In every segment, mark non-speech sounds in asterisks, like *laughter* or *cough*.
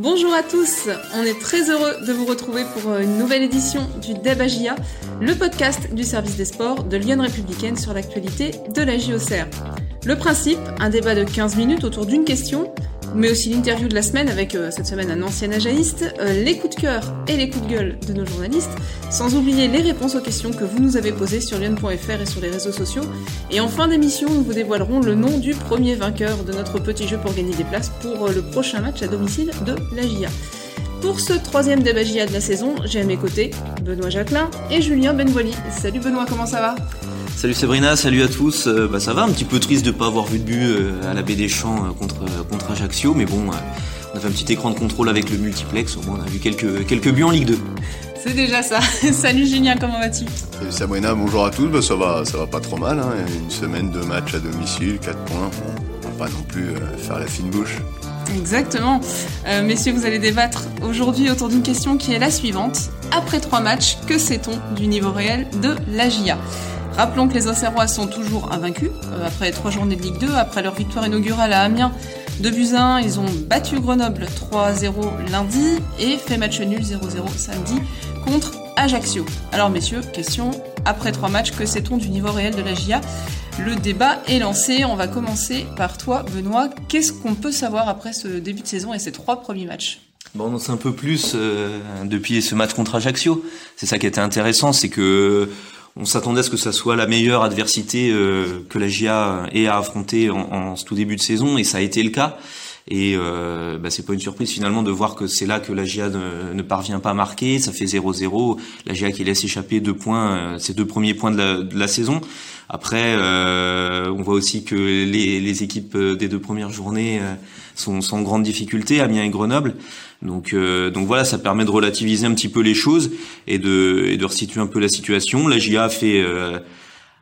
Bonjour à tous, on est très heureux de vous retrouver pour euh, une nouvelle édition du Debagia, le podcast du service des sports de Lyon Républicaine sur l'actualité de la JOCR. Le principe, un débat de 15 minutes autour d'une question, mais aussi l'interview de la semaine avec euh, cette semaine un ancien ajaïste, euh, les coups de cœur et les coups de gueule de nos journalistes, sans oublier les réponses aux questions que vous nous avez posées sur lyon.fr et sur les réseaux sociaux. Et en fin d'émission, nous vous dévoilerons le nom du premier vainqueur de notre petit jeu pour gagner des places pour euh, le prochain match à domicile de la GIA. Pour ce troisième débat GIA de la saison, j'ai à mes côtés Benoît Jacquelin et Julien Benvoili. Salut Benoît, comment ça va? Salut Sabrina, salut à tous. Euh, bah ça va, un petit peu triste de pas avoir vu de but euh, à la baie des Champs euh, contre contre Ajaccio, mais bon, on a fait un petit écran de contrôle avec le multiplex, au moins on a vu quelques quelques buts en Ligue 2. C'est déjà ça. *laughs* Salut Julien, comment vas-tu? Salut Sabrina, bonjour à tous. Bah, ça va, ça va pas trop mal. Hein. Une semaine de match à domicile, 4 points. on va pas non plus faire la fine bouche. Exactement. messieurs, vous allez débattre aujourd'hui autour d'une question qui est la suivante. Après trois matchs, que sait-on du niveau réel de la GIA Rappelons que les Auxerrois sont toujours invaincus, euh, après trois journées de Ligue 2, après leur victoire inaugurale à Amiens de Buzyn, ils ont battu Grenoble 3-0 lundi et fait match nul 0-0 samedi contre Ajaccio. Alors messieurs, question, après trois matchs, que sait-on du niveau réel de la GIA Le débat est lancé, on va commencer par toi Benoît. Qu'est-ce qu'on peut savoir après ce début de saison et ces trois premiers matchs? Bon, on sait un peu plus euh, depuis ce match contre Ajaccio. C'est ça qui était intéressant, c'est que on s'attendait à ce que ça soit la meilleure adversité euh, que la GIA ait à affronter en, en, tout début de saison, et ça a été le cas. Et euh, bah, c'est pas une surprise finalement de voir que c'est là que la GIA ne, parvient pas à marquer. Ça fait 0-0. La GIA qui laisse échapper deux points, euh, ses deux premiers points de la, de la saison. Après, euh, on voit aussi que les, les, équipes des deux premières journées euh, sont, sont en grande difficulté, Amiens et Grenoble. Donc, euh, donc voilà, ça permet de relativiser un petit peu les choses et de, et de resituer un peu la situation. La GIA fait, euh,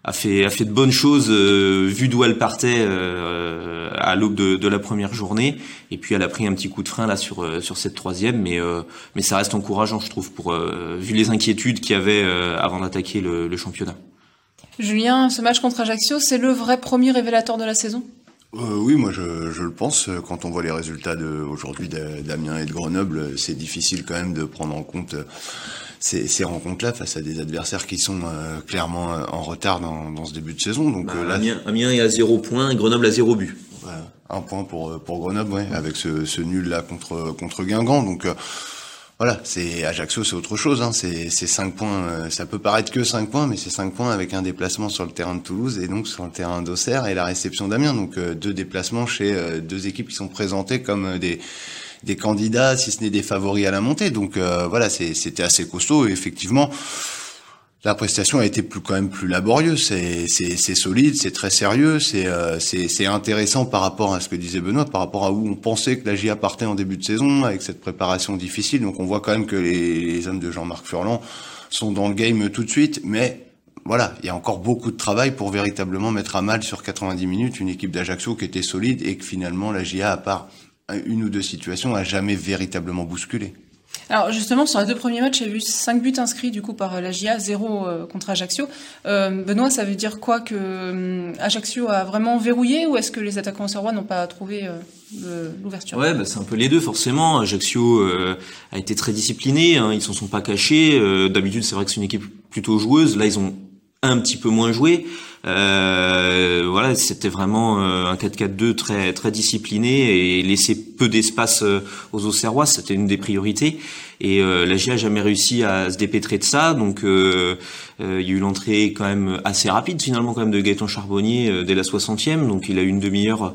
a fait, a fait de bonnes choses euh, vu d'où elle partait euh, à l'aube de, de, la première journée. Et puis elle a pris un petit coup de frein là sur, euh, sur cette troisième, mais, mais ça reste encourageant, je trouve, pour vu les inquiétudes qu'il y avait avant d'attaquer le, le championnat. Julien, ce match contre Ajaccio, c'est le vrai premier révélateur de la saison? Euh, oui, moi je, je, le pense. Quand on voit les résultats de, aujourd'hui d'Amiens et de Grenoble, c'est difficile quand même de prendre en compte ces, ces rencontres-là face à des adversaires qui sont euh, clairement euh, en retard dans, dans, ce début de saison. Donc bah, là, Amiens, Amiens est à zéro point, Grenoble à zéro but. Ouais, un point pour pour Grenoble, ouais, avec ce, ce nul là contre contre Guingamp. Donc voilà, c'est Ajaccio, c'est autre chose. Hein. C'est cinq points. Euh, ça peut paraître que 5 points, mais c'est 5 points avec un déplacement sur le terrain de Toulouse et donc sur le terrain d'Auxerre et la réception d'Amiens. Donc euh, deux déplacements chez euh, deux équipes qui sont présentées comme des des candidats, si ce n'est des favoris à la montée. Donc voilà, c'était assez costaud. Et effectivement, la prestation a été plus quand même plus laborieuse. C'est solide, c'est très sérieux, c'est euh, intéressant par rapport à ce que disait Benoît, par rapport à où on pensait que la GIA partait en début de saison avec cette préparation difficile. Donc on voit quand même que les, les hommes de Jean-Marc Furlan sont dans le game tout de suite, mais voilà, il y a encore beaucoup de travail pour véritablement mettre à mal sur 90 minutes une équipe d'Ajaccio qui était solide et que finalement la GIA, à part une ou deux situations, a jamais véritablement bousculé. Alors justement, sur les deux premiers matchs, j'ai vu 5 buts inscrits du coup par la GIA, 0 euh, contre Ajaccio. Euh, Benoît, ça veut dire quoi que euh, Ajaccio a vraiment verrouillé ou est-ce que les attaquants serrois n'ont pas trouvé euh, l'ouverture? Ouais, bah, c'est un peu les deux forcément. Ajaccio euh, a été très discipliné, hein, ils s'en sont pas cachés. D'habitude, c'est vrai que c'est une équipe plutôt joueuse. Là, ils ont un petit peu moins joué. Euh, voilà, c'était vraiment un 4-4-2 très très discipliné et laisser peu d'espace aux Auxerrois, c'était une des priorités. Et euh, la GIA a jamais réussi à se dépêtrer de ça, donc euh, il y a eu l'entrée quand même assez rapide finalement quand même de Gaëtan Charbonnier dès la 60e, donc il a eu une demi-heure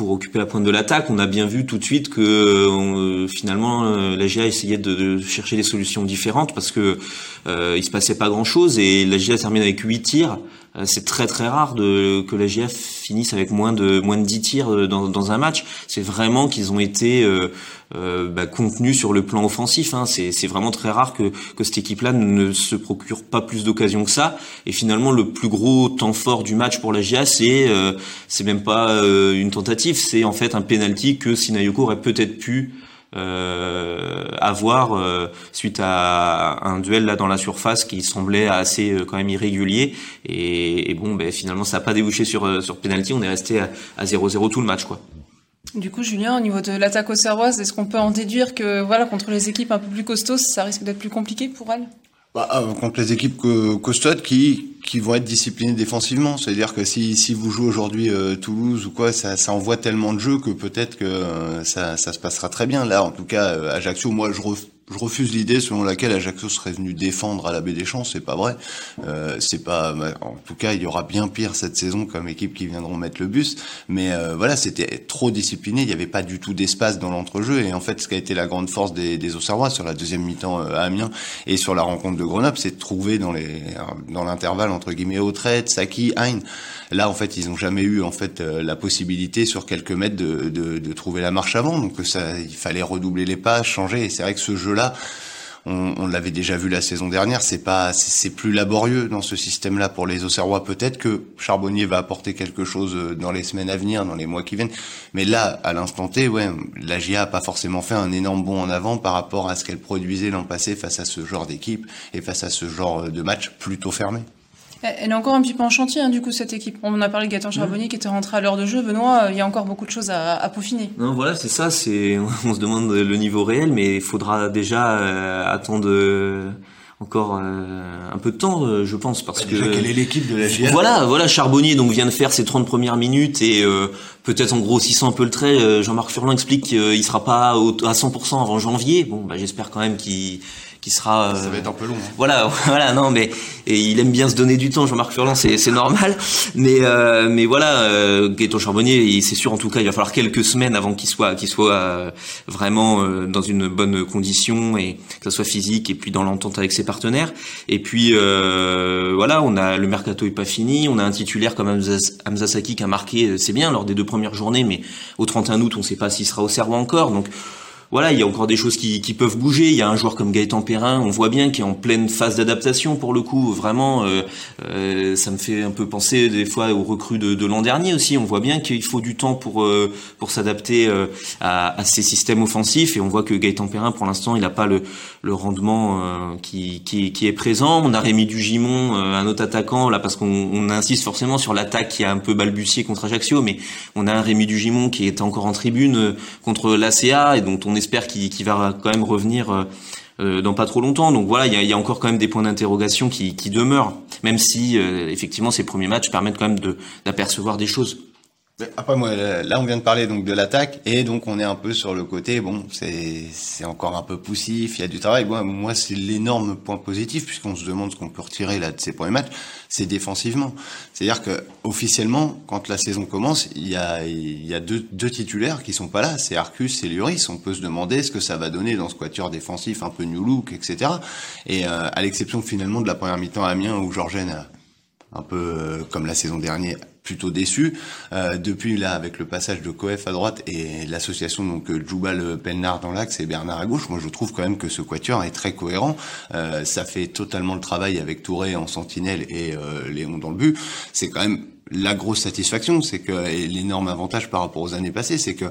pour occuper la pointe de l'attaque, on a bien vu tout de suite que euh, finalement euh, la GIA essayait de, chercher des solutions différentes parce que euh, il se passait pas grand chose et la GIA termine avec 8 tirs. Euh, c'est très très rare de, que la GIA finisse avec moins de moins de 10 tirs dans, dans un match. C'est vraiment qu'ils ont été euh, bah, contenus sur le plan offensif. Hein. C'est vraiment très rare que, que cette équipe-là ne se procure pas plus d'occasions que ça. Et finalement, le plus gros temps fort du match pour la GIA, c'est c'est même pas une tentative, c'est en fait un penalty que Sinayoko aurait peut-être pu euh, avoir euh, suite à un duel là dans la surface qui semblait assez euh, quand même irrégulier. Et, et bon ben finalement ça n'a pas débouché sur sur penalty. On est resté à 0-0 tout le match quoi. Du coup, Julien, au niveau de l'attaque auxerroise, est-ce qu'on peut en déduire que voilà, contre les équipes un peu plus costauds, ça risque d'être plus compliqué pour elles? Bah, euh, contre les équipes costaudes qui qui vont être disciplinées défensivement, c'est-à-dire que si si vous jouez aujourd'hui euh, Toulouse ou quoi, ça ça envoie tellement de jeux que peut-être que euh, ça ça se passera très bien. Là, en tout cas, Ajaccio, moi je je refuse l'idée selon laquelle Ajaccio serait venu défendre à la Baie des Champs. C'est pas vrai. Euh, c'est pas. En tout cas, il y aura bien pire cette saison comme équipe qui viendront mettre le bus. Mais euh, voilà, c'était trop discipliné. Il n'y avait pas du tout d'espace dans l'entrejeu. Et en fait, ce qui a été la grande force des, des Auxerrois sur la deuxième mi-temps euh, à Amiens et sur la rencontre de Grenoble, c'est de trouver dans les dans l'intervalle entre guillemets Autrette, Saki, Hein. Là, en fait, ils n'ont jamais eu en fait euh, la possibilité sur quelques mètres de, de, de trouver la marche avant. Donc ça, il fallait redoubler les pas, changer. Et c'est vrai que ce jeu-là on, l'avait déjà vu la saison dernière, c'est pas, c'est plus laborieux dans ce système-là pour les Auxerrois. Peut-être que Charbonnier va apporter quelque chose euh, dans les semaines à venir, dans les mois qui viennent. Mais là, à l'instant T, ouais, la GIA a pas forcément fait un énorme bond en avant par rapport à ce qu'elle produisait l'an passé face à ce genre d'équipe et face à ce genre de match plutôt fermé. Elle est encore un petit peu en chantier, hein, du coup, cette équipe. On a parlé de Gaëtan Charbonnier qui était rentré à l'heure de jeu. Benoît, il y a encore beaucoup de choses à, à peaufiner. Non, voilà, c'est ça. C'est, *laughs* on se demande le niveau réel, mais il faudra déjà euh, attendre euh, encore euh, un peu de temps, je pense, parce bah, déjà, que quelle est l'équipe de la GIA Voilà, voilà, Charbonnier donc vient de faire ses 30 premières minutes et peut-être en grossissant un peu le trait, Jean-Marc Furlan explique qu'il sera pas à 100% avant janvier. Bon, bah, j'espère quand même qu'il qui sera. Ça va être un peu long. Hein. Voilà, *laughs* voilà, non, mais et il aime bien se donner du temps, Jean-Marc Furlan, c'est normal. Mais euh, mais voilà, euh, Gaëtan Charbonnier, c'est sûr en tout cas, il va falloir quelques semaines avant qu'il soit qu'il soit euh, vraiment euh, dans une bonne condition et que ce soit physique et puis dans l'entente avec ses partenaires. Et puis voilà, on a le mercato est pas fini, on a un titulaire comme Hamza, Saki qui a marqué, c'est bien lors des deux premières journées, mais au 31 août, on ne sait pas s'il sera au Serrois encore, donc voilà, il y a encore des choses qui, peuvent bouger. Il y a un joueur comme Gaëtan Perrin, on voit bien, qui est en pleine phase d'adaptation pour le coup. Vraiment, euh, euh, ça me fait un peu penser des fois aux recrues de, l'an dernier aussi. On voit bien qu'il faut du temps pour euh, pour s'adapter à, ces systèmes offensifs. Et on voit que Gaëtan Perrin, pour l'instant, il n'a pas le, le rendement qui, qui, est présent. On a Rémi Dugimon, un autre attaquant là, parce qu'on on insiste forcément sur l'attaque qui a un peu balbutié contre Ajaccio, mais on a un Rémi Dugimon qui est encore en tribune contre l'ACA et dont on espère qu'il va quand même revenir euh, euh, dans pas trop longtemps. Donc voilà, il y a, encore quand même des points d'interrogation qui, demeurent, même si euh, effectivement ces premiers matchs permettent quand même d'apercevoir des choses. Après moi, là on vient de parler donc de l'attaque et donc on est un peu sur le côté bon c'est encore un peu poussif, il y a du travail. Moi, moi c'est l'énorme point positif puisqu'on se demande ce qu'on peut retirer là de ces premiers matchs, c'est défensivement. C'est-à-dire que officiellement quand la saison commence, il y a il y a deux, deux titulaires qui sont pas là, c'est Arcus et Lloris. On peut se demander ce que ça va donner dans ce quatuor défensif un peu new look, etc. Et euh, à l'exception finalement de la première mi-temps à Amiens où Georgène a un peu euh, comme la saison dernière plutôt déçu. Euh, depuis là, avec le passage de Coef à droite et l'association donc euh, Djoubal Pelnard dans l'axe et Bernard à gauche, moi je trouve quand même que ce quatuor est très cohérent. Euh, ça fait totalement le travail avec Touré en sentinelle et euh, Léon dans le but. C'est quand même la grosse satisfaction, c'est que l'énorme avantage par rapport aux années passées, c'est que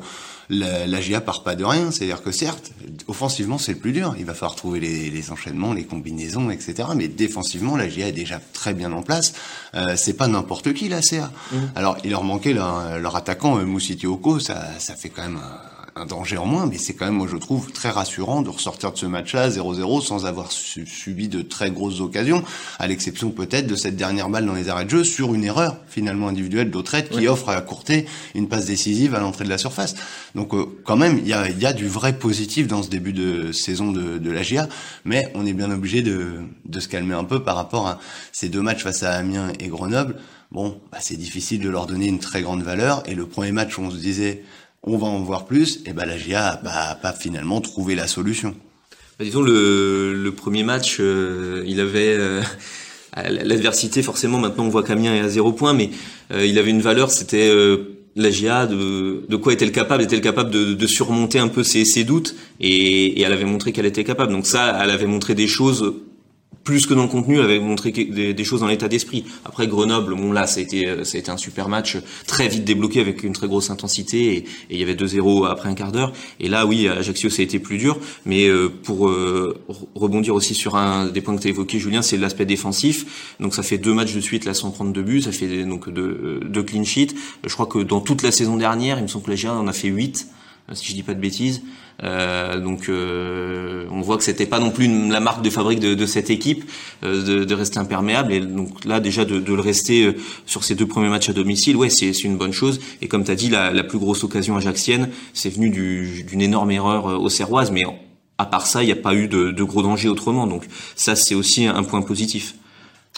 la, la GIA part pas de rien. C'est-à-dire que certes, offensivement c'est le plus dur. Il va falloir trouver les, les, enchaînements, les combinaisons, etc. Mais défensivement, la GIA est déjà très bien en place. Euh, c'est pas n'importe qui la CA. Mmh. Alors il leur manquait leur, leur attaquant euh, Moussiti Oko, ça, ça fait quand même un, un danger en moins, mais c'est quand même, moi je trouve, très rassurant de ressortir de ce match-là 0-0 sans avoir subi de très grosses occasions, à l'exception peut-être de cette dernière balle dans les arrêts de jeu sur une erreur finalement individuelle d'Autrette qui offre à Courtet une passe décisive à l'entrée de la surface. Donc euh, quand même, il y a, y a, du vrai positif dans ce début de saison de, de la GIA, mais on est bien obligé de, de se calmer un peu par rapport à ces deux matchs face à Amiens et Grenoble. Bon, bah, c'est difficile de leur donner une très grande valeur. Et le premier match, on se disait, on va en voir plus, et ben la GIA n'a pas finalement trouvé la solution. Bah, disons le, le, premier match, euh, il avait euh, *laughs* l'adversité forcément. Maintenant on voit qu'Amiens est à zéro point, mais euh, il avait une valeur. C'était la GIA de, de quoi est-elle capable? Est-elle capable de, de, surmonter un peu ses, ses doutes? Et, et, elle avait montré qu'elle était capable. Donc ça, elle avait montré des choses plus que dans le contenu, avait montré des, choses dans l'état d'esprit. Après Grenoble, bon là, ça a été un super match, très vite débloqué avec une très grosse intensité et, il y avait 2-0 après un quart d'heure. Et là, oui, Ajaccio, ça a été plus dur. Mais euh, pour euh, rebondir aussi sur un des points que tu as évoqué, Julien, c'est l'aspect défensif. Donc ça fait deux matchs de suite là sans prendre de but, ça fait donc deux, deux clean sheets. Je crois que dans toute la saison dernière, il me semble que la en a fait 8 si je dis pas de bêtises. Euh, donc euh, on voit que c'était pas non plus la marque de fabrique de, de cette équipe euh, de, de, rester imperméable. Et donc là déjà de, de, le rester euh, sur ces deux premiers matchs à domicile ouais c'est une bonne chose. Et comme tu as dit la, la, plus grosse occasion ajaxienne c'est venu d'une énorme erreur au Serroise. Mais à part ça il n'y a pas eu de, de, gros danger autrement. Donc ça c'est aussi un point positif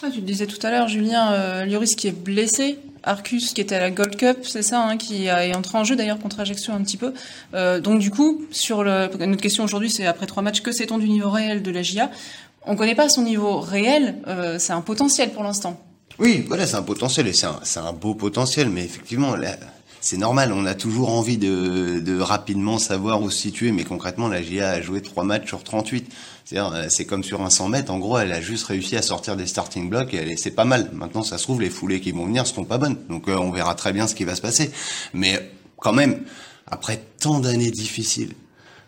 tu disais tout à l'heure Julien Lloris qui est blessé Arcus qui était à la Gold Cup, c'est ça, hein, qui est entré en jeu d'ailleurs contre Ajaccio un petit peu. Euh, donc du coup, sur le, notre question aujourd'hui, c'est après trois matchs, que sait-on du niveau réel de la GIA On ne connaît pas son niveau réel, euh, c'est un potentiel pour l'instant. Oui, voilà, c'est un potentiel et c'est un, un, beau potentiel, mais effectivement, c'est normal, on a toujours envie de, de, rapidement savoir où se situer, mais concrètement, la GIA a joué trois matchs sur 38. Euh, c'est comme sur un 100 mètres, en gros, elle a juste réussi à sortir des starting blocks et c'est pas mal. Maintenant, ça se trouve, les foulées qui vont venir seront pas bonnes. Donc, euh, on verra très bien ce qui va se passer. Mais quand même, après tant d'années difficiles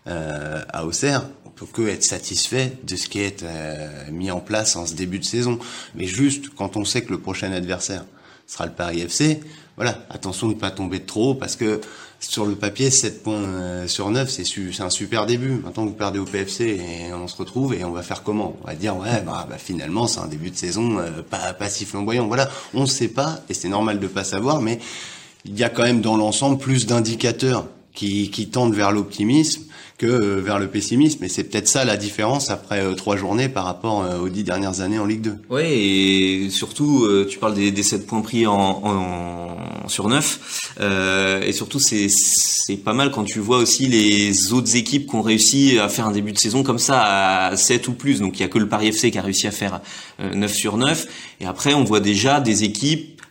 euh, à Auxerre, on peut que être satisfait de ce qui est euh, mis en place en ce début de saison. Mais juste, quand on sait que le prochain adversaire sera le Paris FC, voilà, attention de ne pas tomber de trop parce que sur le papier, 7 points euh, sur 9, c'est un super début. Maintenant, vous perdez au PFC et on se retrouve et on va faire comment? On va dire, ouais, bah, bah finalement, c'est un début de saison euh, pas, pas si flamboyant. Voilà, on ne sait pas et c'est normal de pas savoir, mais il y a quand même dans l'ensemble plus d'indicateurs qui, qui tendent vers l'optimisme que euh, vers le pessimisme. Et c'est peut-être ça la différence après euh, trois journées par rapport euh, aux dix dernières années en Ligue 2. Oui, et surtout, tu parles des, des 7 points pris en, en sur 9. et surtout, c'est pas mal quand tu vois aussi les autres équipes qui ont réussi à faire un début de saison comme ça à 7 ou plus. Donc il y a que le Paris FC qui a réussi à faire 9 sur 9. Et après, on voit déjà des équipes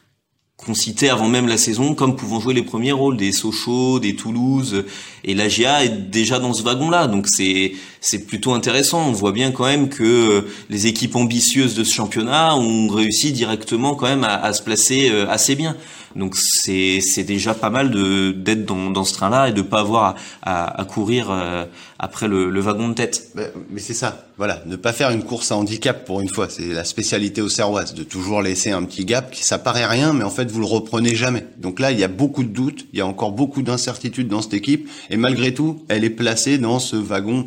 qu'on citait avant même la saison comme pouvant jouer les premiers rôles des Sochaux, des Toulouse et la GIA est déjà dans ce wagon-là. Donc c'est c'est plutôt intéressant. On voit bien quand même que les équipes ambitieuses de ce championnat ont réussi directement quand même à, à se placer euh, assez bien donc c'est déjà pas mal d'être dans, dans ce train-là et de pas avoir à, à, courir euh, après le, le, wagon de tête. Mais c'est ça, voilà, ne pas faire une course à handicap pour une fois, c'est la spécialité au Serroise, de toujours laisser un petit gap qui ça paraît rien, mais en fait vous le reprenez jamais. Donc là il y a beaucoup de doutes, il y a encore beaucoup d'incertitudes dans cette équipe et malgré tout elle est placée dans ce wagon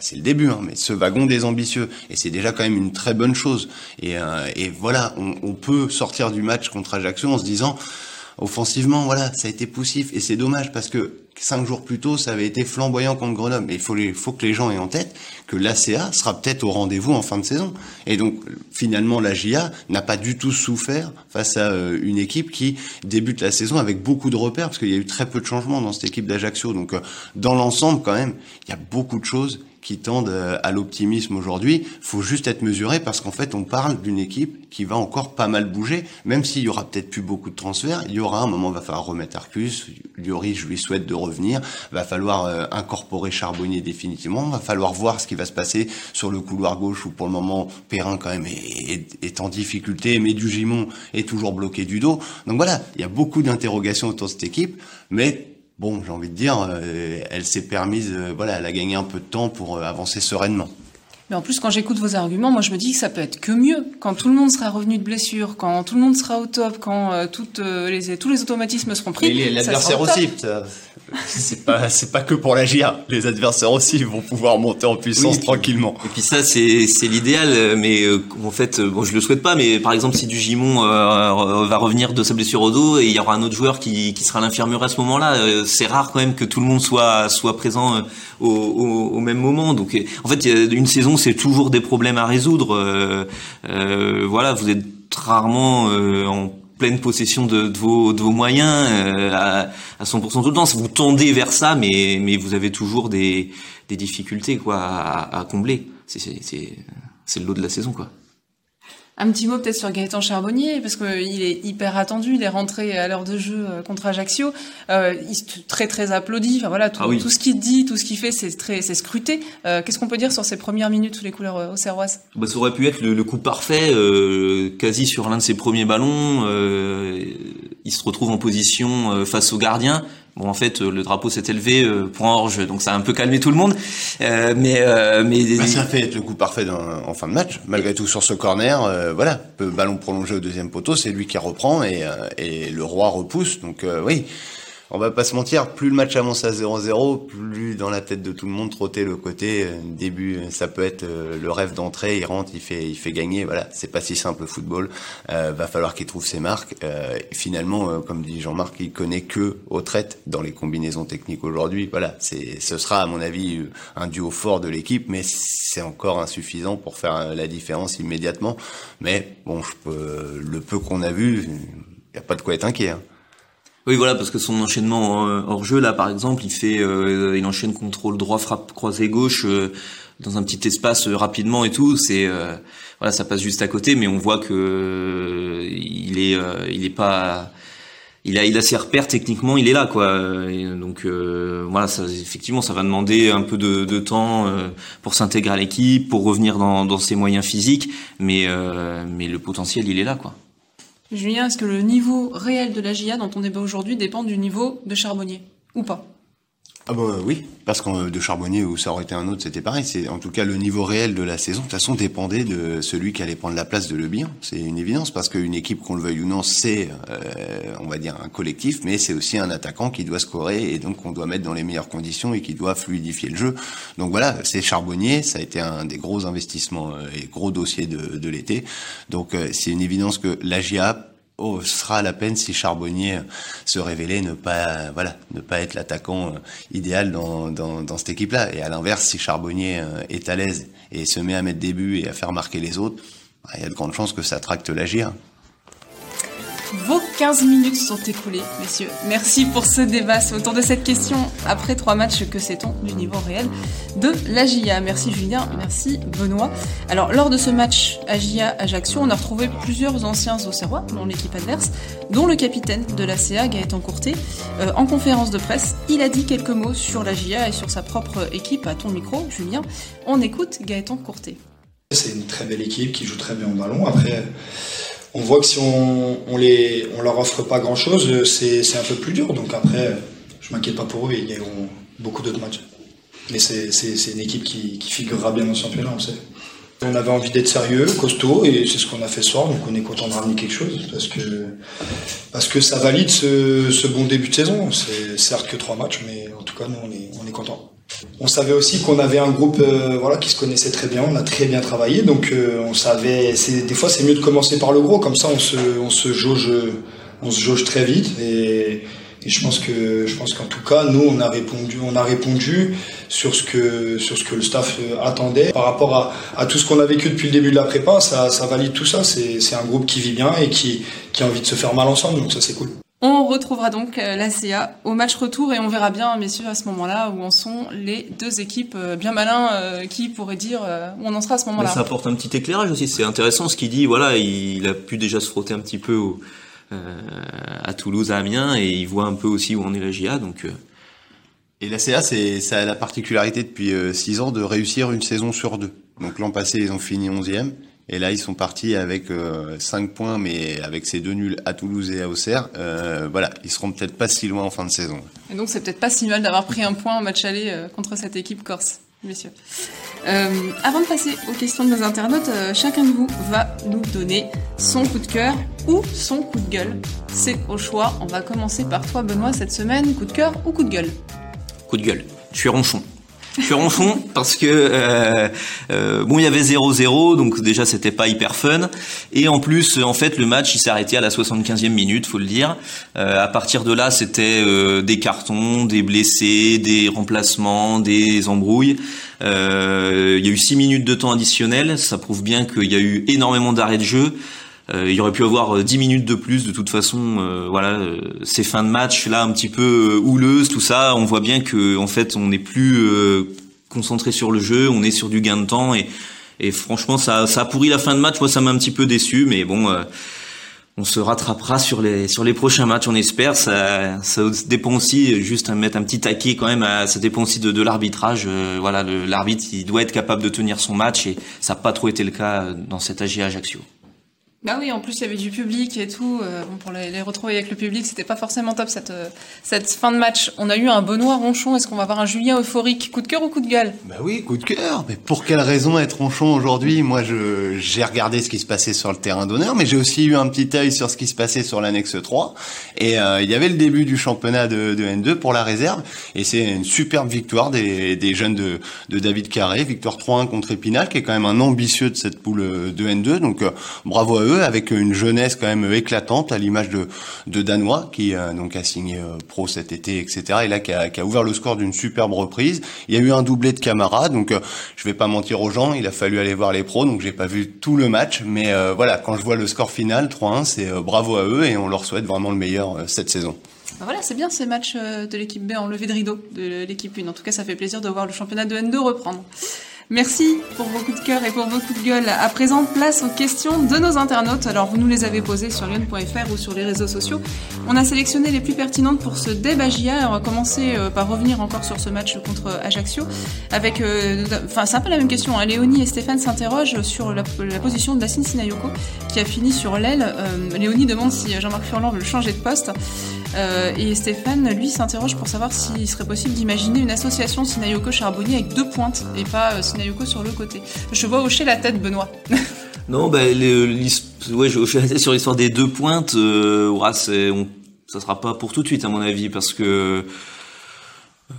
c'est le début, hein, mais ce wagon des ambitieux, et c'est déjà quand même une très bonne chose. Et, euh, et voilà, on, on, peut sortir du match contre Ajaccio en se disant, offensivement, voilà, ça a été poussif, et c'est dommage parce que cinq jours plus tôt, ça avait été flamboyant contre Grenoble. Mais il faut, les, faut que les gens aient en tête que l'ACA sera peut-être au rendez-vous en fin de saison. Et donc, finalement, la GIA n'a pas du tout souffert face à euh, une équipe qui débute la saison avec beaucoup de repères, parce qu'il y a eu très peu de changements dans cette équipe d'Ajaccio. Donc, euh, dans l'ensemble, quand même, il y a beaucoup de choses qui tendent euh, à l'optimisme aujourd'hui. Faut juste être mesuré parce qu'en fait, on parle d'une équipe qui va encore pas mal bouger, même s'il y aura peut-être plus beaucoup de transferts. Il y aura un moment, va falloir remettre Arcus. Lloris, je lui souhaite de revenir. Va falloir euh, incorporer Charbonnier définitivement. Va falloir voir ce qui va se passer sur le couloir gauche où pour le moment Perrin quand même est, est, en difficulté, mais du Gimon est toujours bloqué du dos. Donc voilà, il y a beaucoup d'interrogations autour de cette équipe, mais bon, j'ai envie de dire, euh, elle s'est permise, euh, voilà, elle a gagné un peu de temps pour euh, avancer sereinement. Mais en plus, quand j'écoute vos arguments, moi je me dis que ça peut être que mieux. Quand tout le monde sera revenu de blessure, quand tout le monde sera au top, quand toutes les, tous les automatismes seront pris. Et l'adversaire aussi *laughs* c'est pas c'est pas que pour la GIA. Les adversaires aussi vont pouvoir monter en puissance tranquillement. Et puis ça c'est c'est l'idéal, mais euh, en fait euh, bon je le souhaite pas, mais par exemple si du Gimon euh, va revenir de sa blessure au dos et il y aura un autre joueur qui qui sera l'infirmière à ce moment-là, c'est rare quand même que tout le monde soit soit présent au, au, au même moment. Donc en fait une saison c'est toujours des problèmes à résoudre. voilà vous êtes rarement en pleine possession de, vos, moyens euh, à, à 100% tout le temps. Vous tendez vers ça, mais, vous avez toujours des, difficultés à, à combler. C'est le lot de la saison. quoi. Un petit mot peut-être sur Gaëtan Charbonnier, parce qu'il est hyper attendu, il est rentré à l'heure de jeu euh, contre Ajaccio, euh, il est très très applaudi, enfin voilà, tout, Ah oui. tout ce qu'il dit, tout ce qu'il fait, c'est très c'est scruté. Euh, Qu'est-ce qu'on peut dire sur ses premières minutes sous les couleurs euh, auxerroises? Bah, ça aurait pu être le, le coup parfait, euh, quasi sur l'un de ses premiers ballons. il se retrouve en position face au gardien. Bon, en fait, euh, le drapeau s'est élevé euh, pour un hors-jeu, donc ça a un peu calmé tout le monde. Euh, mais euh, mais Bah, ça fait être le coup parfait en fin de match. Malgré tout, sur ce corner, euh, voilà, ballon prolongé au deuxième poteau, c'est lui qui reprend et, euh, et le roi repousse. Donc oui, on va pas se mentir, plus le match avance à 0-0, plus dans la tête de tout le monde trottait le côté euh, début. euh, Ça peut être euh, le rêve d'entrée, il rentre, il fait, il fait gagner. Voilà, c'est pas si simple le football. Euh, va falloir qu'il trouve ses marques. Euh, finalement, comme dit Jean-Marc, il connaît que au traite dans les combinaisons techniques aujourd'hui. Voilà, c'est, ce sera à mon avis un duo fort de l'équipe, mais c'est encore insuffisant pour faire la différence immédiatement. Mais bon, le peu qu'on a vu, il y a pas de quoi être inquiet. hein. Oui, voilà, parce que son enchaînement euh, hors jeu, là, par exemple, il fait, euh, il enchaîne contrôle droit, frappe croisé gauche euh, dans un petit espace euh, rapidement et tout. C'est, euh, voilà, ça passe juste à côté, mais on voit que il est, il est pas, il a, il a ses repères techniquement, il est là, quoi. Donc voilà, ça, effectivement, ça va demander un peu de, de temps pour s'intégrer à l'équipe, pour revenir dans, dans ses moyens physiques, mais, mais le potentiel, il est là, quoi. Julien, est-ce que le niveau réel de la GIA dont on débat aujourd'hui dépend du niveau de Charbonnier ou pas? Ah bah oui, parce que de Charbonnier ou ça aurait été un autre, c'était pareil. C'est en tout cas le niveau réel de la saison. De toute façon, dépendait de celui qui allait prendre la place de Le. C'est une évidence parce qu'une équipe, qu'on le veuille ou non, c'est, euh, on va dire, un collectif, mais c'est aussi un attaquant qui doit scorer et donc qu'on doit mettre dans les meilleures conditions et qui doit fluidifier le jeu. Donc voilà, c'est Charbonnier. Ça a été un des gros investissements euh, et gros dossiers de, de l'été. Donc euh, c'est une évidence que l'AGIA oh, ce sera la peine si Charbonnier se révélait ne pas, voilà, ne pas être l'attaquant euh, idéal dans, dans, dans cette équipe-là. Et à l'inverse, si Charbonnier euh, est à l'aise et se met à mettre des buts et à faire marquer les autres, bah, il y a de grandes chances que ça tracte la GIA. Vos 15 minutes sont écoulées, messieurs. Merci pour ce débat. Autour de cette question, après trois matchs, que sait-on du niveau réel de l'AGIA Merci Julien, merci Benoît. Alors, lors de ce match AGIA-Ajaccio, on a retrouvé plusieurs anciens Auxerrois dans l'équipe adverse, dont le capitaine de l'ACA, Gaëtan Courtet. Euh, en conférence de presse, il a dit quelques mots sur l'AGIA et sur sa propre équipe à ton micro, Julien. On écoute Gaëtan Courtet. C'est une très belle équipe qui joue très bien au ballon. Après, on voit que si on, on les, on leur offre pas grand chose, c'est, un peu plus dur. Donc après, je m'inquiète pas pour eux, ils gagneront beaucoup d'autres matchs. Mais c'est, une équipe qui, qui figurera bien dans le championnat, on sait. On avait envie d'être sérieux, costaud, et c'est ce qu'on a fait ce soir, donc on est content de ramener quelque chose, parce que, parce que ça valide ce, ce bon début de saison. C'est certes que trois matchs, mais en tout cas, nous, on est, on est contents. On savait aussi qu'on avait un groupe euh, voilà, qui se connaissait très bien, on a très bien travaillé, donc euh, on savait, des fois c'est mieux de commencer par le gros, comme ça on se, on se, jauge, on se jauge très vite, et, et je pense que je pense qu'en tout cas nous on a répondu on a répondu sur ce que sur ce que le staff euh, attendait. Par rapport à, à tout ce qu'on a vécu depuis le début de la prépa ça, ça valide tout ça c'est c'est un groupe qui vit bien et qui qui a envie de se faire mal ensemble donc ça c'est cool On retrouvera donc euh, la CA au match retour et on verra bien, messieurs, à ce moment-là où en sont les deux équipes euh, bien malins euh, qui pourraient dire euh, où on en sera à ce moment-là. ça apporte un petit éclairage aussi. C'est intéressant ce qu'il dit. Voilà, il a pu déjà se frotter un petit peu au- euh, à Toulouse, à Amiens, et il voit un peu aussi où en est la GIA. Donc, euh, Et la CA, c'est, ça a la particularité depuis 6 ans de réussir une saison sur deux. Donc l'an passé, ils ont fini 11e. Et là, ils sont partis avec 5 points, mais avec ces deux nuls à Toulouse et à Auxerre. Euh, voilà, ils seront peut-être pas si loin en fin de saison. Et donc c'est peut-être pas si mal d'avoir pris un point en match aller euh, contre cette équipe corse, messieurs. Euh, avant de passer aux questions de nos internautes, euh, chacun de vous va nous donner son coup de cœur ou son coup de gueule. C'est au choix. On va commencer par toi, Benoît, cette semaine. Coup de cœur ou coup de gueule? Coup de gueule. Je suis ronchon. Je suis ronchon parce que euh, euh, bon, il y avait 0-0, donc déjà c'était pas hyper fun. Et en plus, en fait, le match il arrêté à la 75e minute, faut le dire. Euh, à partir de là, c'était euh, des cartons, des blessés, des remplacements, des embrouilles. Euh, il y a eu 6 minutes de temps additionnel. Ça prouve bien qu'il y a eu énormément d'arrêts de jeu. Euh, il y aurait pu avoir euh, 10 minutes de plus de toute façon. euh, voilà, euh, ces fins de match là un petit peu euh, houleuses, tout ça, on voit bien que en fait on n'est plus euh, concentré sur le jeu, on est sur du gain de temps et Et franchement, ça, ça a pourri la fin de match. Moi, ça m'a un petit peu déçu, mais bon, euh, on se rattrapera sur les sur les prochains matchs, on espère. Ça, ça dépend aussi, juste à mettre un petit taquet quand même. Ça dépend aussi de, de l'arbitrage. Euh, voilà, l'arbitre, il doit être capable de tenir son match, et ça n'a pas trop été le cas dans cet AG Ajaccio. Bah oui, en plus il y avait du public et tout. Euh, bon, pour les, retrouver avec le public, c'était pas forcément top cette euh, cette fin de match. On a eu un Benoît Ronchon. Est-ce qu'on va avoir un Julien euphorique? Coup de cœur ou coup de gueule? Bah oui, coup de cœur. Mais pour quelle raison être Ronchon aujourd'hui? Moi, je j'ai regardé ce qui se passait sur le terrain d'honneur, mais j'ai aussi eu un petit œil sur ce qui se passait sur l'annexe 3. Et euh, il y avait le début du championnat de, de N2 pour la réserve, et c'est une superbe victoire des, des jeunes de, de David Carré, victoire 3-1 contre Épinal, qui est quand même un ambitieux de cette poule de N2. Donc bravo à eux avec une jeunesse quand même éclatante à l'image de, de Danois qui euh, donc a signé euh, pro cet été etc et là qui a, ouvert le score d'une superbe reprise il y a eu un doublé de Camara donc euh, je vais pas mentir aux gens il a fallu aller voir les pros donc j'ai pas vu tout le match mais voilà quand je vois le score final 3-1 c'est bravo à eux et on leur souhaite vraiment le meilleur cette saison bah voilà, c'est bien ces matchs de l'équipe B en levée de rideau de l'équipe 1. En tout cas, ça fait plaisir de voir le championnat de N2 reprendre. Merci pour vos coups de cœur et pour vos coups de gueule. À présent, place aux questions de nos internautes. Alors, vous nous les avez posées sur lyon.fr ou sur les réseaux sociaux. On a sélectionné les plus pertinentes pour ce débat JA. On va commencer par revenir encore sur ce match contre Ajaccio. Avec, euh, enfin, c'est un peu la même question. Hein. Léonie et Stéphane s'interrogent sur la, position de Sinayoko, qui a fini sur l'aile. Euh, Léonie demande si Jean-Marc Furlan veut changer de poste. Euh, et Stéphane, lui, s'interroge pour savoir s'il serait possible d'imaginer une association Sinayoko-Charbonnier avec deux pointes et pas euh, Sinayoko sur le côté. Je vois hocher la tête, Benoît. *laughs* non, bah, ouais, je la tête sur l'histoire des deux pointes. Euh, ouais, on, ça sera pas pour tout de suite, à mon avis, parce que.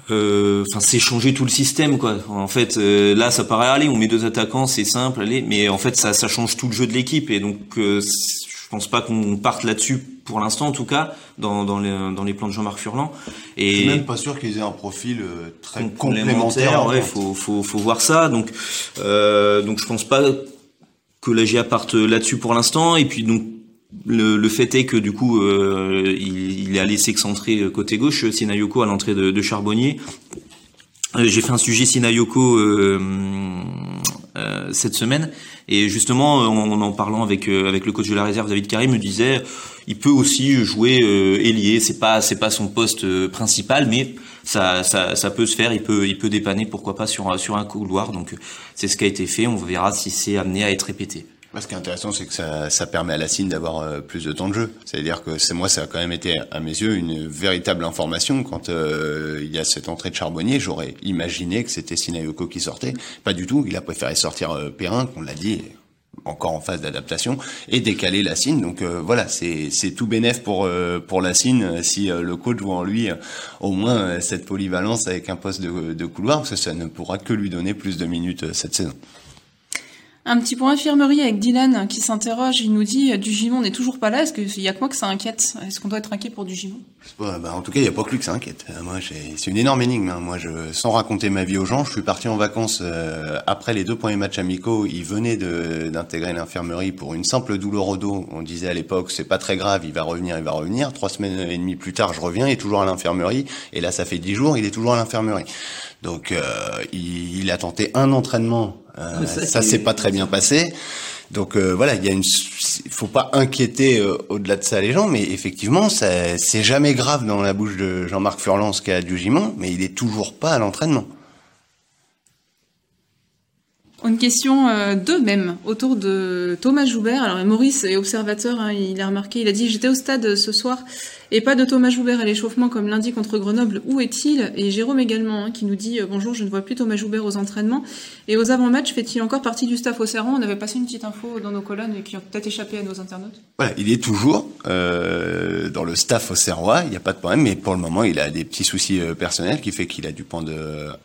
Enfin, c'est changer tout le système, quoi. En fait, euh, là, ça paraît aller, on met deux attaquants, c'est simple, allez, mais en fait, ça, ça change tout le jeu de l'équipe, et donc, euh, je pense pas qu'on parte là-dessus pour l'instant en tout cas dans, dans, les, dans les plans de Jean-Marc Furlan. Et je suis même pas sûr qu'ils aient un profil euh, très complémentaire ouais faut, faut, faut voir ça. Donc euh, donc je pense pas que la GA parte là-dessus pour l'instant. Et puis donc le, le, fait est que du coup euh, il, il est allé s'excentrer côté gauche Sinayoko à l'entrée de, de Charbonnier. Euh, j'ai fait un sujet Sinayoko euh, euh, cette semaine. Et justement en, en parlant avec avec le coach de la réserve David Carré me disait il peut aussi jouer euh, ailier c'est pas c'est pas son poste principal mais ça, ça, ça peut se faire il peut il peut dépanner pourquoi pas sur sur un couloir donc c'est ce qui a été fait on verra si c'est amené à être répété ce qui est intéressant, c'est que ça, ça, permet à la CIN d'avoir euh, plus de temps de jeu. C'est-à-dire que c'est moi, ça a quand même été à mes yeux une véritable information quand euh, il y a cette entrée de Charbonnier. J'aurais imaginé que c'était Sinayoko qui sortait. Pas du tout. Il a préféré sortir euh, Perrin, qu'on l'a dit, encore en phase d'adaptation, et décaler la CIN. Donc euh, voilà, c'est tout bénéf pour pour la CIN si le coach voit en lui au moins cette polyvalence avec un poste de, de couloir, parce que ça ne pourra que lui donner plus de minutes cette saison. Un petit point infirmerie avec Dylan qui s'interroge, il nous dit Dugimon n'est toujours pas là, est-ce qu'il y a que moi que ça inquiète? Est-ce qu'on doit être inquiet pour Dugimon bah, En tout cas, il n'y a pas que lui que ça inquiète. Euh, moi, c'est une énorme énigme. Hein. Moi, je, sans raconter ma vie aux gens, je suis parti en vacances euh, après les deux premiers matchs amicaux. Il venait d'intégrer l'infirmerie pour une simple douleur au dos. On disait à l'époque, c'est pas très grave, il va revenir, il va revenir. Trois semaines et demie plus tard, je reviens, il est toujours à l'infirmerie. Et là, ça fait dix jours, il est toujours à l'infirmerie. Donc, euh, il a tenté un entraînement euh, ça s'est pas très bien passé. Donc euh, voilà, il y a une, il faut pas inquiéter euh, au-delà de ça les gens, mais effectivement, c'est jamais grave dans la bouche de Jean-Marc Furlan ce qu'a du Gimon, mais il est toujours pas à l'entraînement. Une question euh, d'eux même autour de Thomas Joubert. Alors Maurice est observateur, hein, il a remarqué, il a dit j'étais au stade ce soir et pas de Thomas Joubert à l'échauffement comme lundi contre Grenoble. Où est-il? Et Jérôme également, hein, qui nous dit euh, bonjour, je ne vois plus Thomas Joubert aux entraînements. Et aux avant-matchs, fait-il encore partie du staff au Serrant On avait passé une petite info dans nos colonnes qui ont peut-être échappé à nos internautes. Voilà, il est toujours euh, dans le staff au Serrois, il n'y a pas de problème, mais pour le moment, il a des petits soucis euh, personnels qui fait qu'il a dû prendre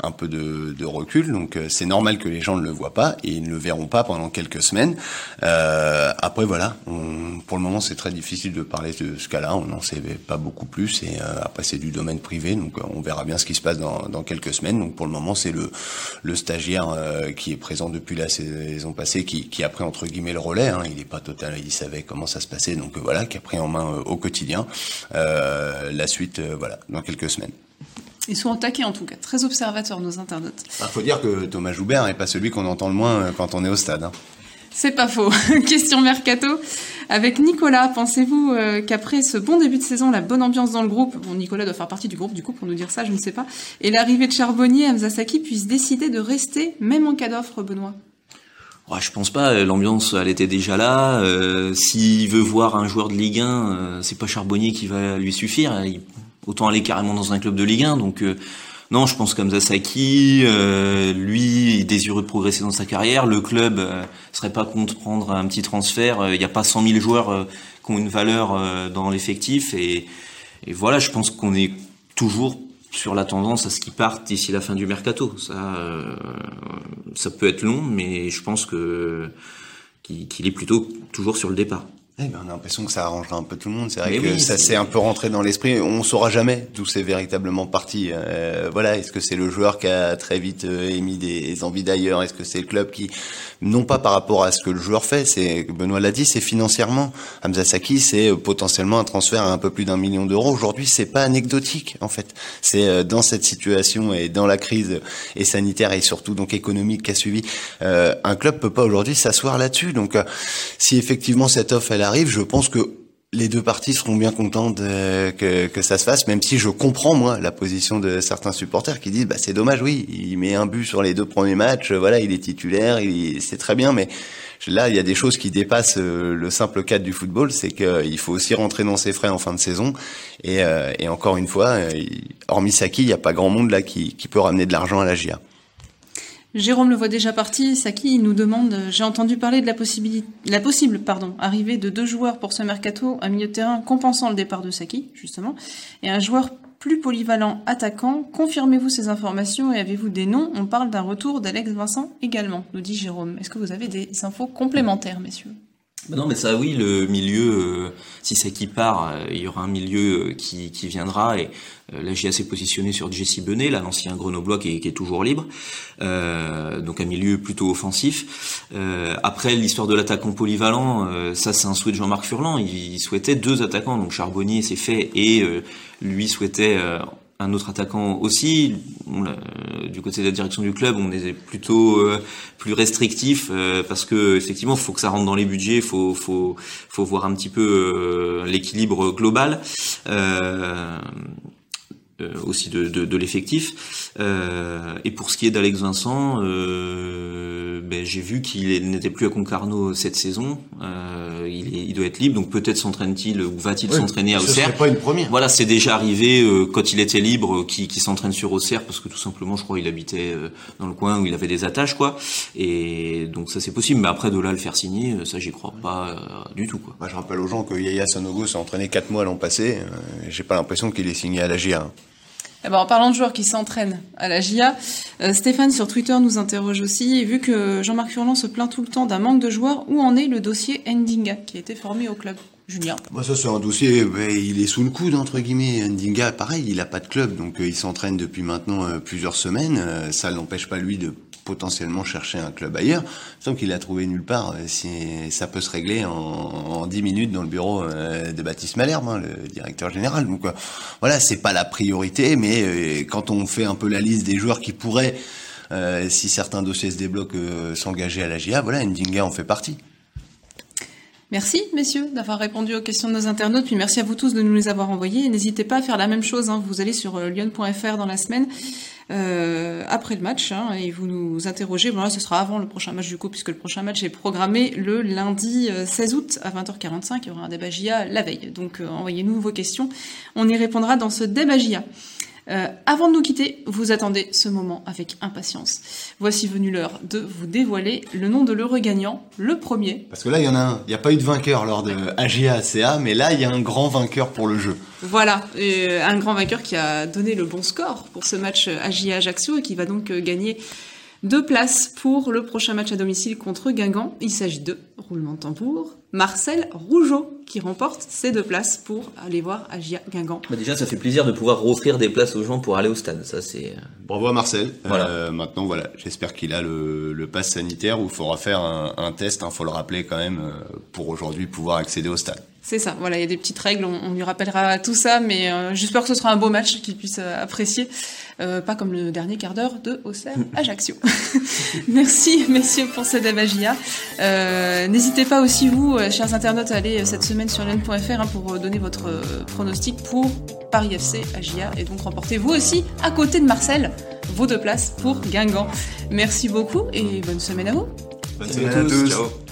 un peu de, recul. Donc c'est normal que les gens ne le voient pas et ils ne le verront pas pendant quelques semaines. après voilà, pour le moment, c'est très difficile de parler de ce cas-là. On n'en sait pas beaucoup plus et euh, après c'est du domaine privé donc euh, on verra bien ce qui se passe dans, dans quelques semaines donc pour le moment c'est le, le stagiaire euh, qui est présent depuis la saison passée qui, qui a pris entre guillemets le relais hein. il n'est pas total il savait comment ça se passait donc voilà qui a pris en main au quotidien la suite voilà dans quelques semaines Ils sont au taquet en tout cas, très observateurs nos internautes. Il bah, faut dire que Thomas Joubert n'est pas celui qu'on entend le moins quand on est au stade. Hein. C'est pas faux. *laughs* Question mercato. Avec Nicolas, pensez-vous euh, qu'après ce bon début de saison, la bonne ambiance dans le groupe, bon Nicolas doit faire partie du groupe du coup pour nous dire ça, je ne sais pas, et l'arrivée de Charbonnier, Hamza Saki puisse décider de rester, même en cas d'offre, Benoît? Ouais, je pense pas. L'ambiance, elle était déjà là. Euh, S'il veut voir un joueur de Ligue 1, euh, c'est pas Charbonnier qui va lui suffire. Autant aller carrément dans un club de Ligue 1. Donc non, je pense comme Saki, euh, lui, il désireux de progresser dans sa carrière. Le club euh, serait pas contre prendre un petit transfert. Il n'y a pas 100 000 joueurs qui ont une valeur dans l'effectif. Et, et voilà, je pense qu'on est toujours sur la tendance à ce qu'ils partent d'ici la fin du mercato. Ça, euh, ça peut être long, mais je pense que qu'il est plutôt toujours sur le départ. Eh ben, on a l'impression que ça arrangera un peu tout le monde. C'est vrai que ça s'est un peu rentré dans l'esprit. On saura jamais d'où c'est véritablement parti. Euh, voilà, est-ce que c'est le joueur qui a très vite euh, émis des envies d'ailleurs? Est-ce que c'est le club qui, non pas par rapport à ce que le joueur fait, c'est Benoît l'a dit, c'est financièrement. Hamza Saki, c'est euh, potentiellement un transfert à un peu plus d'un million d'euros. Aujourd'hui, c'est pas anecdotique en fait. C'est dans cette situation et dans la crise et sanitaire et surtout donc économique qui a suivi, un club peut pas aujourd'hui s'asseoir là-dessus. Donc, si effectivement cette offre elle arrive, je pense que les deux parties seront bien contentes que, ça se fasse, même si je comprends moi la position de certains supporters qui disent bah c'est dommage, oui, il met un but sur les deux premiers matchs, voilà, il est titulaire, c'est très bien, mais là il y a des choses qui dépassent euh, le simple cadre du football, c'est qu'il faut aussi rentrer dans ses frais en fin de saison, et, euh, et encore une fois, euh, hormis Saki, il n'y a pas grand monde là qui, qui peut ramener de l'argent à la GIA. Jérôme le voit déjà parti. Saki il nous demande J'ai entendu parler de la, possibilité, la possible pardon, arrivée de deux joueurs pour ce mercato, un milieu de terrain compensant le départ de Saki, justement, et un joueur plus polyvalent attaquant. Confirmez-vous ces informations et avez-vous des noms? On parle d'un retour d'Alex Vincent également, nous dit Jérôme. Est-ce que vous avez des infos complémentaires, messieurs? Non, mais ça, oui, le milieu, euh, si c'est qui part, euh, il y aura un milieu euh, qui, qui viendra. Et la GIA s'est positionné sur Jesse Benet, l'ancien grenoblois qui est, toujours libre. donc un milieu plutôt offensif. après, l'histoire de l'attaquant polyvalent, ça, c'est un souhait de Jean-Marc Furlan. Il, il, souhaitait deux attaquants. Donc Charbonnier, c'est fait. Et lui souhaitait un autre attaquant aussi. du côté de la direction du club, on est plutôt euh, plus restrictif euh, parce que effectivement, faut que ça rentre dans les budgets, faut, faut, faut voir un petit peu euh, l'équilibre global. Euh, aussi de, de, de l'effectif. Euh, et pour ce qui est d'Alex Vincent, euh, ben, j'ai vu qu'il n'était plus à Concarneau cette saison. Euh, il, il, doit être libre, donc peut-être s'entraîne-t-il ou va-t-il s'entraîner à Auxerre pas une première. Voilà, c'est déjà arrivé euh, quand il était libre, qui, qui s'entraîne sur Auxerre parce que tout simplement, je crois, il habitait dans le coin où il avait des attaches, quoi. Et donc ça c'est possible, mais après de là le faire signer, ça j'y crois pas du tout, quoi. Moi, je rappelle aux gens que Yaya Sanogo s'est entraîné quatre mois l'an passé. j'ai pas l'impression qu'il est signé à la GIA. Eh ben, en parlant de joueurs qui s'entraînent à la GIA, euh, Stéphane sur Twitter nous interroge aussi, vu que Jean-Marc Furlan se plaint tout le temps d'un manque de joueurs, où en est le dossier Ndinga, qui a été formé au club Julien ça, c'est un dossier, il est sous le coude, entre guillemets. Ndinga, pareil, il n'a pas de club, donc euh, il s'entraîne depuis maintenant euh, plusieurs semaines. ça ne l'empêche pas, lui, de potentiellement chercher un club ailleurs. Sauf qu'il a trouvé nulle part. Si ça peut se régler en, en 10 minutes dans le bureau euh, de Baptiste Malherbe, hein, le directeur général. Donc euh, voilà, c'est pas la priorité, mais euh, quand on fait un peu la liste des joueurs qui pourraient, si certains dossiers se débloquent, s'engager à la GIA, voilà, Ndinga en fait partie. Merci, messieurs, d'avoir répondu aux questions de nos internautes. Puis merci à vous tous de nous les avoir envoyés. N'hésitez pas à faire la même chose. Hein. Vous allez sur lyon.fr dans la semaine euh, après le match hein, et vous nous interrogez. Bon là, ce sera avant le prochain match du coup, puisque le prochain match est programmé le lundi 16 euh, août à 20h45. Il y aura un débat GIA la veille. Donc euh, envoyez-nous vos questions. On y répondra dans ce débat GIA. Euh, avant de nous quitter, vous attendez ce moment avec impatience. Voici venu l'heure de vous dévoiler le nom de l'heureux gagnant, le premier. Parce que là, il y en a un. Il n'y a pas eu de vainqueur lors de AGA-CA, mais là, il y a un grand vainqueur pour le jeu. Voilà, un grand vainqueur qui a donné le bon score pour ce match AGA-Ajaccio et qui va donc euh, gagner deux places pour le prochain match à domicile contre Guingamp. Il s'agit de, roulement de tambour, Marcel Rougeau qui remporte ces deux places pour aller voir Agia Guingamp. Bah déjà, ça fait plaisir de pouvoir offrir des places aux gens pour aller au stade. Ça, c'est. Euh, Bravo à Marcel. Voilà. Euh, maintenant, voilà, j'espère qu'il a le, le pass sanitaire où il faudra faire un, un test. Il hein, faut le rappeler quand même euh, pour aujourd'hui pouvoir accéder au stade. C'est ça, voilà, il y a des petites règles, on, lui rappellera tout ça, mais euh, j'espère que ce sera un beau match qu'il puisse euh, apprécier, euh, pas comme le dernier quart d'heure de Auxerre Ajaccio. *laughs* Merci messieurs pour cette débagia. N'hésitez pas aussi vous, chers internautes, à aller cette semaine sur lyon.fr hein, pour donner votre pronostic pour Paris FC Agia et donc remporter vous aussi, à côté de Marcel, vos deux places pour Guingamp. Merci beaucoup et bonne semaine à vous. Bonne semaine à tous, ciao.